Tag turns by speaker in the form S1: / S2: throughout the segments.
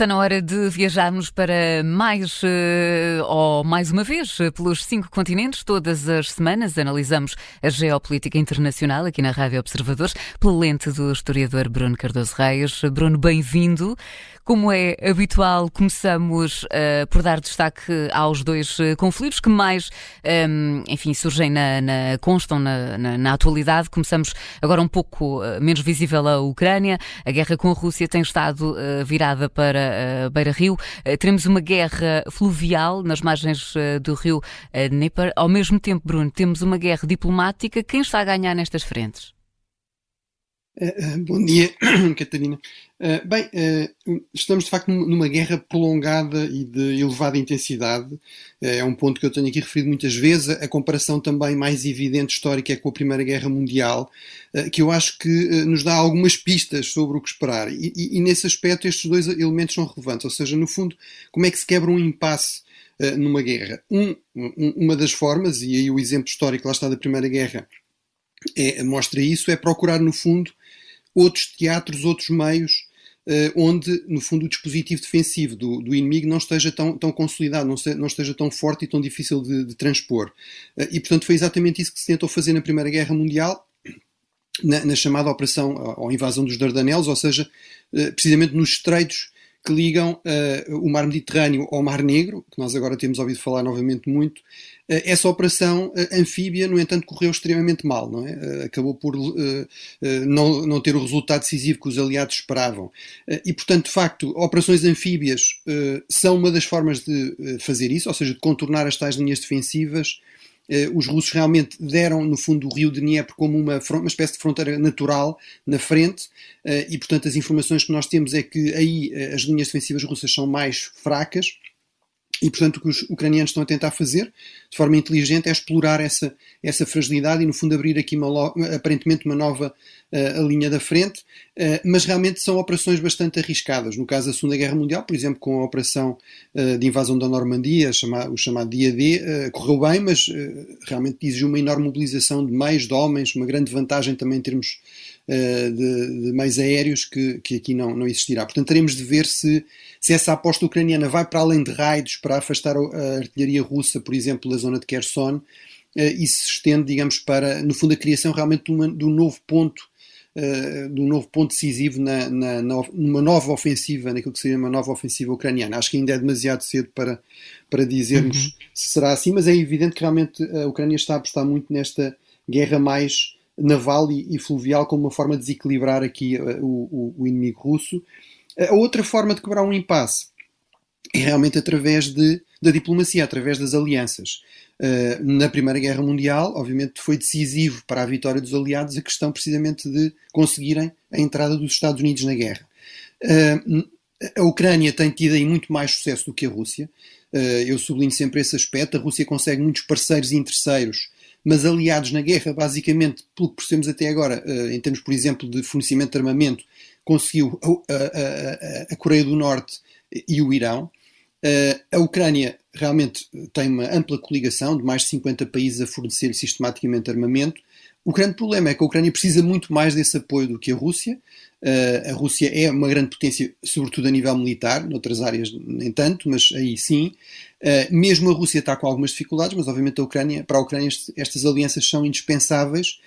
S1: Está na hora de viajarmos para mais, uh, ou mais uma vez, pelos cinco continentes. Todas as semanas analisamos a geopolítica internacional aqui na Rádio Observadores, pela lente do historiador Bruno Cardoso Reis. Bruno, bem-vindo. Como é habitual, começamos uh, por dar destaque aos dois uh, conflitos que mais, um, enfim, surgem na, na constam na, na, na, atualidade. Começamos agora um pouco uh, menos visível a Ucrânia. A guerra com a Rússia tem estado virada para Beira Rio. teremos uma guerra fluvial nas margens do rio Dnieper. Ao mesmo tempo, Bruno, temos uma guerra diplomática. Quem está a ganhar nestas frentes?
S2: Bom dia, Catarina. Uh, bem, estamos de facto numa guerra prolongada e de elevada intensidade. É um ponto que eu tenho aqui referido muitas vezes. A comparação também mais evidente histórica é com a Primeira Guerra Mundial, que eu acho que nos dá algumas pistas sobre o que esperar. E, e, e, nesse aspecto, estes dois elementos são relevantes. Ou seja, no fundo, como é que se quebra um impasse numa guerra? Um, uma das formas, e aí o exemplo histórico lá está da Primeira Guerra é, mostra isso, é procurar, no fundo, outros teatros, outros meios uh, onde, no fundo, o dispositivo defensivo do, do inimigo não esteja tão, tão consolidado, não, se, não, esteja tão forte e tão difícil de, de transpor. Uh, e, portanto, foi exatamente isso que se tentou fazer na Primeira Guerra Mundial, na, na chamada Operação ou Invasão dos Dardanelos, ou seja, uh, precisamente nos estreitos que ligam uh, o Mar Mediterrâneo ao Mar Negro, que nós agora temos ouvido falar novamente muito. Uh, essa operação uh, anfíbia, no entanto, correu extremamente mal, não é? acabou por não, não ter o resultado decisivo que os aliados esperavam. e, portanto, de facto, operações anfíbias são uma das formas de fazer isso, ou seja, de contornar as tais linhas defensivas os russos realmente deram, no fundo, o rio de Dnieper como uma, uma espécie de fronteira natural na frente, eh, e portanto as informações que nós temos é que aí eh, as linhas defensivas russas são mais fracas, e, portanto, o que os ucranianos estão a tentar fazer, de forma inteligente, é explorar essa, essa fragilidade e, no fundo, abrir aqui uma, aparentemente uma nova uh, linha da frente, mas realmente são operações bastante arriscadas. No caso da Segunda Guerra Mundial, por exemplo, com a operação uh, de invasão da Normandia, o chamado dia D, correu bem, mas realmente exigiu uma enorme mobilização de meios, de homens, uma grande vantagem também em termos de, de meios aéreos que, que aqui não, não existirá. Portanto, teremos de ver se, se essa aposta ucraniana vai para além de raids para afastar a artilharia russa, por exemplo, da zona de Kherson, e se estende, digamos, para, no fundo, a criação realmente de, um novo ponto de um novo ponto decisivo na, na, numa nova ofensiva, naquilo que seria uma nova ofensiva ucraniana. Acho que ainda é demasiado cedo para, para dizermos uhum. se será assim, mas é evidente que realmente a Ucrânia está a apostar muito nesta guerra mais naval e, e fluvial como uma forma de desequilibrar aqui uh, o, o, inimigo russo. A outra forma de quebrar um impasse é realmente através de, da diplomacia, através das alianças. Uh, na Primeira Guerra Mundial, obviamente, foi decisivo para a vitória dos aliados a questão precisamente de conseguirem a entrada dos Estados Unidos na guerra. Uh, a Ucrânia tem tido aí muito mais sucesso do que a Rússia. Uh, eu sublinho sempre esse aspecto. A Rússia consegue muitos parceiros e terceiros, mas aliados na guerra, basicamente, pelo que percebemos até agora, em termos, por exemplo, de fornecimento de armamento, conseguiu a, a, a, a Coreia do Norte e o Irão. Uh, a Ucrânia realmente tem uma ampla coligação de mais de 50 países a fornecer sistematicamente armamento. O grande problema é que a Ucrânia precisa muito mais desse apoio do que a Rússia. Uh, a Rússia é uma grande potência, sobretudo a nível militar, noutras áreas nem tanto, mas aí sim. Uh, mesmo a Rússia está com algumas dificuldades, mas obviamente a Ucrânia, para a Ucrânia estas alianças são indispensáveis.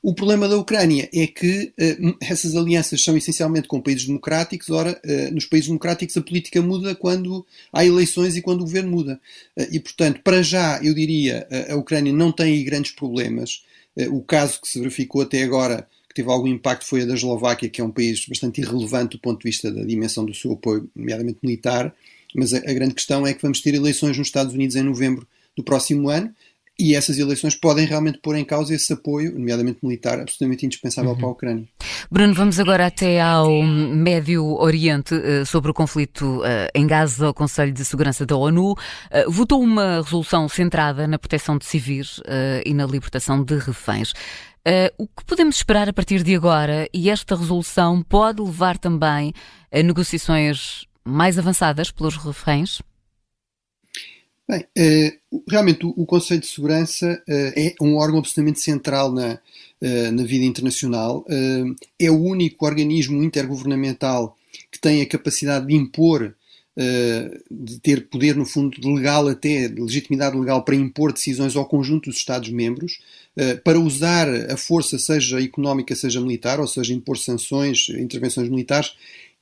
S2: O problema da Ucrânia é que uh, essas alianças são essencialmente com países democráticos. Ora, nos países democráticos a política muda quando há eleições e quando o governo muda. e portanto, para já, eu diria, a Ucrânia não tem aí grandes problemas. O caso que se verificou até agora que teve algum impacto foi a da Eslováquia, que é um país bastante irrelevante do ponto de vista da dimensão do seu apoio, nomeadamente militar, mas a, a grande questão é que vamos ter eleições nos Estados Unidos em novembro do próximo ano e essas eleições podem realmente pôr em causa esse apoio, nomeadamente militar, absolutamente indispensável uhum. para a Ucrânia.
S1: Bruno, vamos agora até ao Médio Oriente eh, sobre o conflito eh, em Gaza. O Conselho de Segurança da ONU eh, votou uma resolução centrada na proteção de civis e na libertação de reféns. Uh, o que podemos esperar a partir de agora? E esta resolução pode levar também a negociações mais avançadas pelos reféns?
S2: Bem, uh, realmente o, Conselho de Segurança uh, é um órgão absolutamente central na, na vida internacional. é o único organismo intergovernamental que tem a capacidade de impor de ter poder, no fundo, legal até, de legitimidade legal para impor decisões ao conjunto dos Estados-membros, para usar a força, seja económica, seja militar, ou seja, impor sanções, intervenções militares.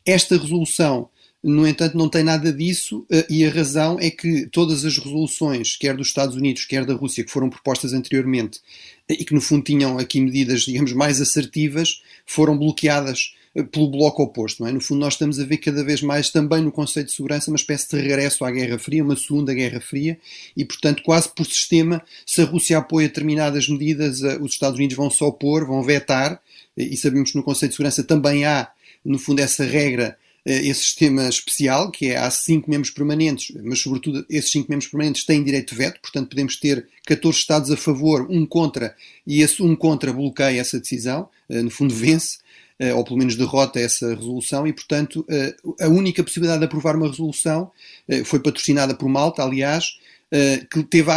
S2: Esta resolução no entanto, não tem nada disso, eh, e a razão é que todas as resoluções, quer dos Estados Unidos, quer da Rússia, que foram propostas anteriormente eh, e que no fundo tinham aqui medidas, digamos, mais assertivas, foram bloqueadas eh, pelo bloco oposto. É? No fundo, nós estamos a ver cada vez mais também no conceito de segurança uma espécie de regresso à Guerra Fria, uma segunda Guerra Fria, e portanto, quase por sistema, se a Rússia apoia determinadas medidas, os Estados Unidos vão se opor, vão vetar, e sabemos que no conceito de segurança também há, no fundo, essa regra esse sistema especial, que é há cinco membros permanentes, mas sobretudo esses cinco membros permanentes têm direito de veto, portanto podemos ter 14 Estados a favor, um contra, e esse um contra bloqueia essa decisão, eh, no fundo vence, eh, ou pelo menos derrota essa resolução, e portanto a única possibilidade de aprovar uma resolução foi patrocinada por Malta, aliás, Uh, que teve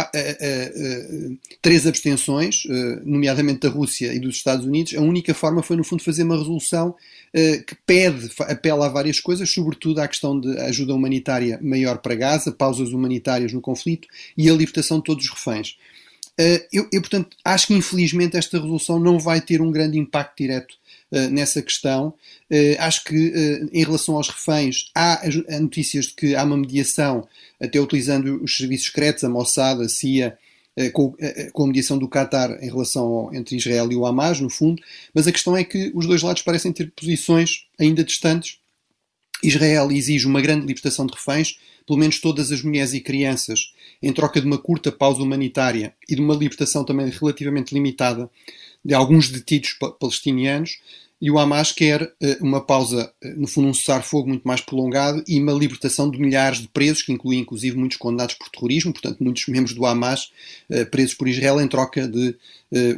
S2: três abstenções, nomeadamente da Rússia e dos Estados Unidos. A única forma foi, no fundo, fazer uma resolução que pede, apela a várias coisas, sobretudo à questão de ajuda humanitária maior para Gaza, pausas humanitárias no conflito e a libertação de todos os reféns. Eu, eu, portanto, acho que infelizmente esta resolução não vai ter um grande impacto direto nessa questão. Uh, acho que uh, em relação aos reféns há, há, notícias de que há uma mediação, até utilizando os serviços secretos, a Mossad, a CIA, com, com, a mediação do Qatar em relação ao, entre Israel e o Hamas, no fundo, mas a questão é que os dois lados parecem ter posições ainda distantes. Israel exige uma grande libertação de reféns, pelo menos todas as mulheres e crianças, em troca de uma curta pausa humanitária e de uma libertação também relativamente limitada de alguns detidos palestinianos, e o Hamas quer uh, uma pausa, uh, no fundo, um cessar-fogo muito mais prolongado e uma libertação de milhares de presos, que incluem inclusive muitos condenados por terrorismo, portanto, muitos membros do Hamas uh, presos por Israel, em troca de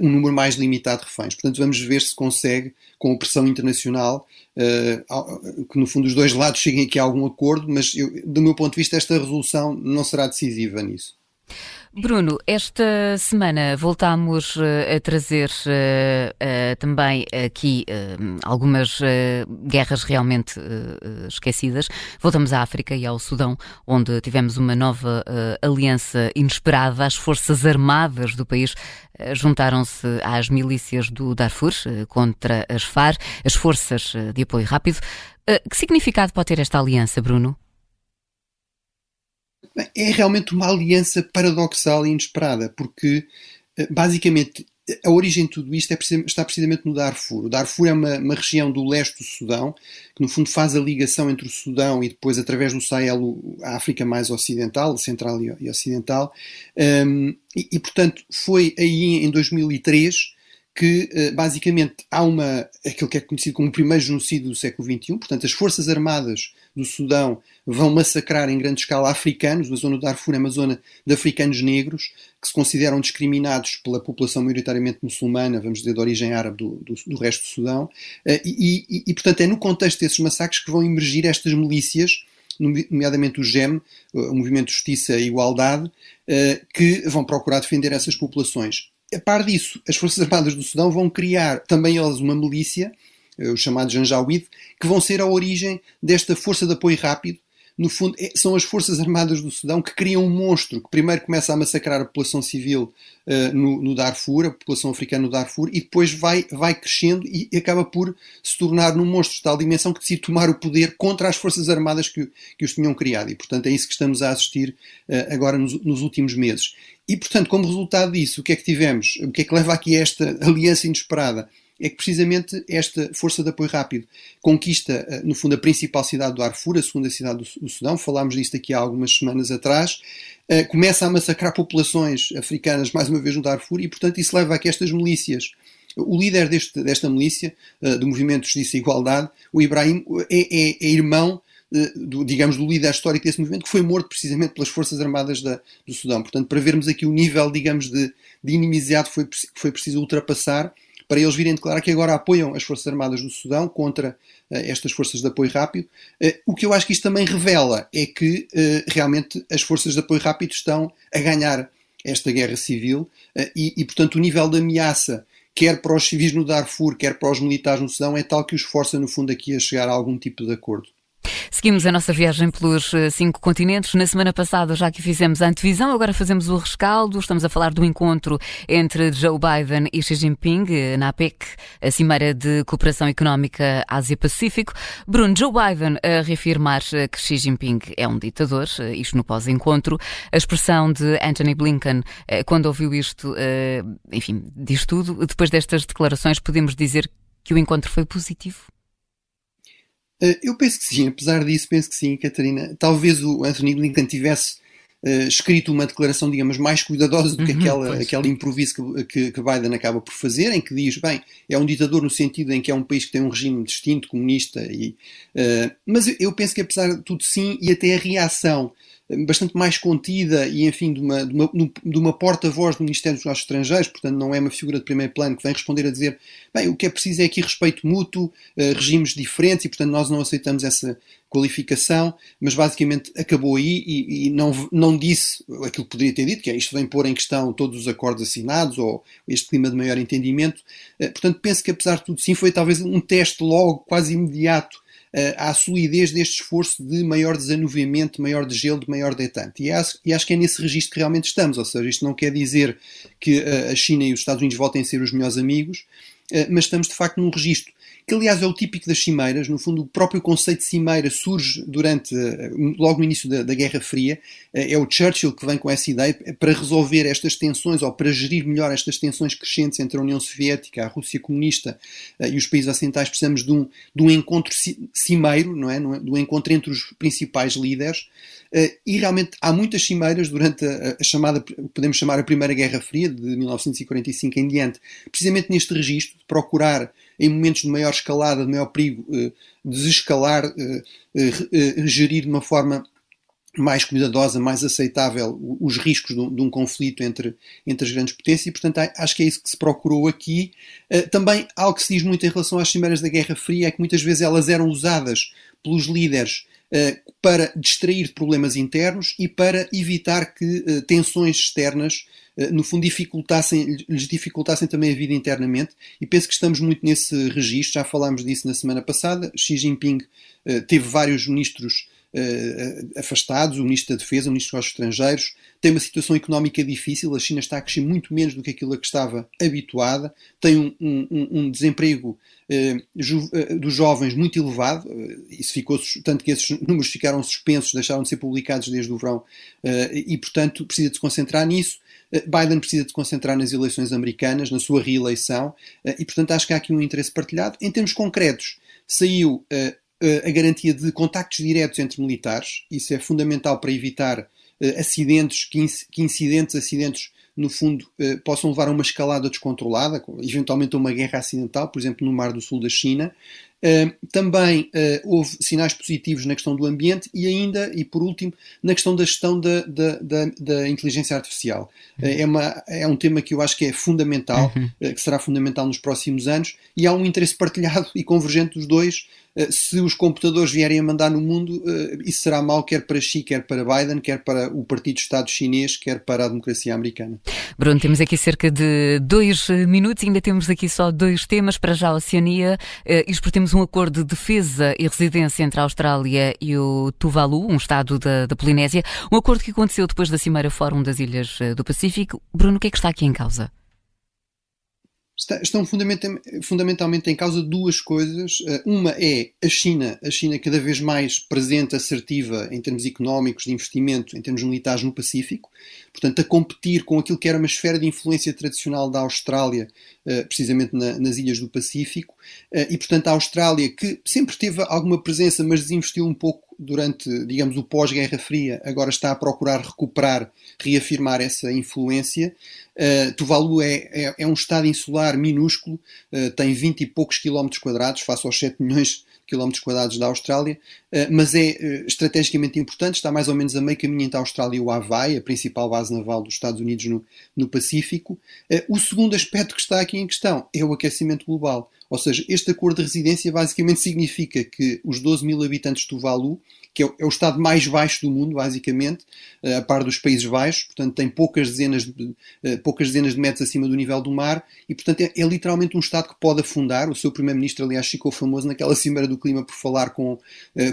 S2: um número mais limitado de reféns. Portanto, vamos ver se consegue, com a pressão internacional, que no fundo os dois lados cheguem aqui a algum acordo, mas eu, do meu ponto de vista, esta resolução não será decisiva nisso.
S1: Bruno, esta semana voltámos uh, a trazer uh, uh, também aqui algumas guerras realmente esquecidas. Voltamos à África e ao Sudão, onde tivemos uma nova aliança inesperada. As Forças Armadas do país juntaram-se às milícias do Darfur contra as FAR, as Forças de Apoio Rápido. que significado pode ter esta aliança, Bruno?
S2: É realmente uma aliança paradoxal e inesperada, porque eh, basicamente a origem de tudo isto é, está precisamente no Darfur. O Darfur é uma, uma, região do leste do Sudão, que no fundo faz a ligação entre o Sudão e depois, através do Sahel, a África mais ocidental, central e, ocidental. Um, e, e, portanto, foi aí em 2003 que eh, basicamente há uma aquilo que é conhecido como o primeiro genocídio do século XXI, portanto as forças armadas do Sudão vão massacrar em grande escala africanos, a zona do Darfur é uma zona de africanos negros que se consideram discriminados pela população maioritariamente muçulmana, vamos dizer, de origem árabe do, do, do resto do Sudão, eh, e, e, e, portanto é no contexto desses massacres que vão emergir estas milícias, nomeadamente o GEM, o Movimento de Justiça e Igualdade, eh, que vão procurar defender essas populações a par disso, as Forças Armadas do Sudão vão criar também elas uma milícia, eh, os chamados Janjaweed, que vão ser a origem desta força de apoio rápido. No fundo, é, são as Forças Armadas do Sudão que criam um monstro que primeiro começa a massacrar a população civil uh, no, no, Darfur, a população africana no Darfur, e depois vai, vai crescendo e acaba por se tornar num monstro de tal dimensão que decide tomar o poder contra as Forças Armadas que, que os tinham criado. E, portanto, é isso que estamos a assistir uh, agora nos, nos últimos meses. E, portanto, como resultado disso, o que é que tivemos? O que é que leva aqui a esta aliança inesperada? É que precisamente esta força de apoio rápido conquista, eh, no fundo, a principal cidade do Darfur, a segunda cidade do Sudão, falámos disto aqui há algumas semanas atrás, eh, começa a massacrar populações africanas, mais uma vez no Darfur, e, portanto, isso leva a que estas milícias o líder deste, desta milícia, eh, do movimento Justiça e Igualdade, o Ibrahim, é, é, é irmão do, digamos, do líder histórico desse movimento, que foi morto precisamente pelas Forças Armadas da, do Sudão. Portanto, para vermos aqui o nível, digamos, de, de inimizade que foi, foi preciso ultrapassar, para eles virem declarar que agora apoiam as Forças Armadas do Sudão contra uh, estas forças de apoio rápido. Uh, o que eu acho que isto também revela é que uh, realmente as forças de apoio rápido estão a ganhar esta guerra civil e, e, portanto, o nível de ameaça, quer para os civis no Darfur, quer para os militares no Sudão, é tal que os força, no fundo, aqui a chegar a algum tipo de acordo.
S1: Seguimos a nossa viagem pelos eh, cinco continentes. Na semana passada já que fizemos a antevisão, agora fazemos o rescaldo. Estamos a falar do encontro entre Joe Biden e Xi Jinping eh, na APEC, a Cimeira de Cooperação Económica Ásia-Pacífico. Bruno, Joe Biden a reafirmar eh, que Xi Jinping é um ditador, isto no pós-encontro. A expressão de Anthony Blinken, quando ouviu isto, enfim, diz tudo. Depois destas declarações, podemos dizer que o encontro foi positivo?
S2: Eh, eu penso que sim, apesar disso, penso que sim, Catarina. Talvez o Anthony Blinken tivesse uh, escrito uma declaração, digamos, mais cuidadosa do que uhum, aquela, aquela improviso que, que, que, Biden acaba por fazer, em que diz, bem, é um ditador no sentido em que é um país que tem um regime distinto, comunista, e, uh, mas eu penso que apesar de tudo sim, e até a reação bastante mais contida e, enfim, de uma, de uma, de uma porta-voz do Ministério dos Negócios Estrangeiros, portanto, não é uma figura de primeiro plano que vem responder a dizer bem, o que é preciso é aqui respeito mútuo, uh, regimes diferentes e, portanto, nós não aceitamos essa qualificação, mas basicamente acabou aí e, e, não, não disse aquilo que poderia ter dito, que é isto vem pôr em questão todos os acordos assinados ou este clima de maior entendimento. Uh, portanto, penso que, apesar de tudo, sim, foi talvez um teste logo, quase imediato, à solidez deste esforço de maior desanuviamento, maior de gelo, de maior detente. E acho, e acho que é nesse registro que realmente estamos, ou seja, isto não quer dizer que a China e os Estados Unidos voltem a ser os melhores amigos, mas estamos de facto num registro que aliás é o típico das cimeiras, no fundo o próprio conceito de cimeira surge durante, eh, logo no início da, da, Guerra Fria, eh, é o Churchill que vem com essa ideia para resolver estas tensões ou para gerir melhor estas tensões crescentes entre a União Soviética, a Rússia comunista eh, e os países ocidentais, precisamos de um, de um encontro cimeiro, não é? De um encontro entre os principais líderes, e realmente há muitas cimeiras durante a, a chamada, podemos chamar a Primeira Guerra Fria, de 1945 em diante, precisamente neste registro, de procurar em momentos de maior escalada, de maior perigo, eh, desescalar, eh, eh, gerir de uma forma mais cuidadosa, mais aceitável os riscos de um, de conflito entre, entre as grandes potências e, portanto, acho que é isso que se procurou aqui. Também, algo que se diz muito em relação às cimeiras da Guerra Fria é que muitas vezes elas eram usadas pelos líderes para distrair problemas internos e para evitar que tensões externas no fundo, dificultassem, lhes dificultassem também a vida internamente, e penso que estamos muito nesse registro, já falámos disso na semana passada. Xi Jinping uh, teve vários ministros uh, afastados, o ministro da Defesa, o ministro dos Estrangeiros, tem uma situação económica difícil, a China está a crescer muito menos do que aquilo a que estava habituada, tem um, um, um desemprego uh, dos jovens muito elevado, uh, isso ficou, tanto que esses números ficaram suspensos, deixaram de ser publicados desde o verão, e portanto precisa de se concentrar nisso. Biden precisa de se concentrar nas eleições americanas, na sua reeleição, e portanto acho que há aqui um interesse partilhado. Em termos concretos, saiu a garantia de contactos diretos entre militares, isso é fundamental para evitar acidentes, que incidentes, acidentes no fundo, possam levar a uma escalada descontrolada, eventualmente a uma guerra acidental, por exemplo, no Mar do Sul da China, também uh, houve sinais positivos na questão do ambiente e ainda, e por último, na questão da gestão da, da, da, da inteligência artificial. Uh, é, uma, é um tema que eu acho que é fundamental, uhum. que será fundamental nos próximos anos, e há um interesse partilhado e convergente dos dois se os computadores vierem a mandar no mundo, isso será mal quer para Xi, quer para Biden, quer para o Partido Estado chinês, quer para a democracia americana.
S1: Bruno, temos aqui cerca de dois minutos, ainda temos aqui só dois temas. Para já a Oceania, isto temos um acordo de defesa e residência entre a Austrália e o Tuvalu, um estado da, da Polinésia, um acordo que aconteceu depois da Cimeira Fórum das Ilhas do Pacífico. Bruno, o que é que está aqui em causa?
S2: estão fundamentalmente em causa duas coisas. Eh, uma é a China, a China cada vez mais presente, assertiva em termos económicos, de investimento, em termos militares no Pacífico, portanto, a competir com aquilo que era uma esfera de influência tradicional da Austrália, eh, precisamente nas ilhas do Pacífico, eh, e portanto a Austrália, que sempre teve alguma presença, mas desinvestiu um pouco durante, digamos, o pós-Guerra Fria, agora está a procurar recuperar, reafirmar essa influência. Uh, Tuvalu é, é, é, um estado insular minúsculo, uh, tem 20 e poucos quilómetros quadrados, face aos 7 milhões de quilómetros quadrados da Austrália, uh, mas é estrategicamente importante, está mais ou menos a meio caminho entre a Austrália e o Havaí, a principal base naval dos Estados Unidos no, no Pacífico. o segundo aspecto que está aqui em questão é o aquecimento global. Ou seja, este acordo de residência basicamente significa que os 12 mil habitantes de Tuvalu que é, é, o Estado mais baixo do mundo, basicamente, a par dos Países Baixos, portanto tem poucas dezenas de, poucas dezenas de metros acima do nível do mar e, portanto, é, é literalmente um Estado que pode afundar. O seu Primeiro-Ministro, aliás, ficou famoso naquela Cimeira do Clima por falar com,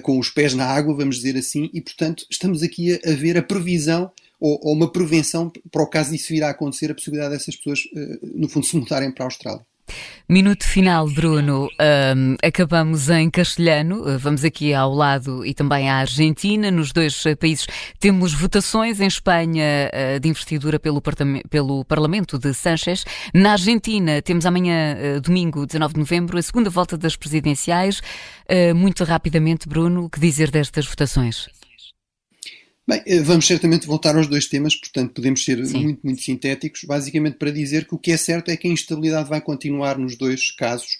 S2: com os pés na água, vamos dizer assim, e, portanto, estamos aqui a, a ver a previsão ou, ou, uma prevenção para o caso disso vir a acontecer, a possibilidade dessas pessoas, no fundo, se mudarem para a Austrália.
S1: Minuto final, Bruno. Um, acabamos em castelhano. Uh, vamos aqui ao lado e também à Argentina. Nos dois uh, países temos votações em Espanha uh, de investidura pelo, pelo Parlamento de Sánchez. Na Argentina temos amanhã, domingo, 19 de novembro, a segunda volta das presidenciais. Muito rapidamente, Bruno, o que dizer destas votações?
S2: Bem, eh, vamos certamente voltar aos dois temas, portanto podemos ser Sim. muito, muito sintéticos, basicamente para dizer que o que é certo é que a instabilidade vai continuar nos dois casos,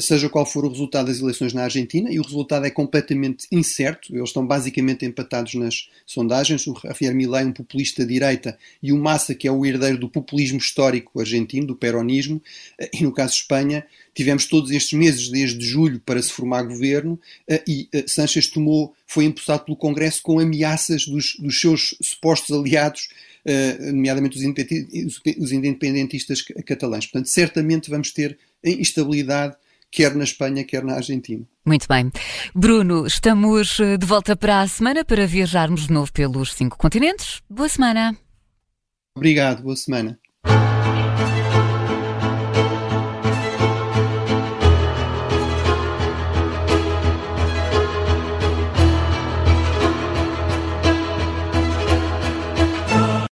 S2: seja qual for o resultado das eleições na Argentina, e o resultado é completamente incerto, eles estão basicamente empatados nas sondagens, o Javier Milei, um populista de direita, e o Massa, que é o herdeiro do populismo histórico argentino, do peronismo, eh, e no caso de Espanha, tivemos todos estes meses, desde julho, para se formar governo, eh, e Sánchez tomou, foi impulsado pelo Congresso com ameaças dos, dos seus supostos aliados, nomeadamente os independentistas catalães. Portanto, certamente vamos ter instabilidade quer na Espanha, quer na Argentina.
S1: Muito bem. Bruno, estamos eh, de volta para a semana para viajarmos de novo pelos cinco continentes. Boa semana.
S2: Obrigado, boa semana.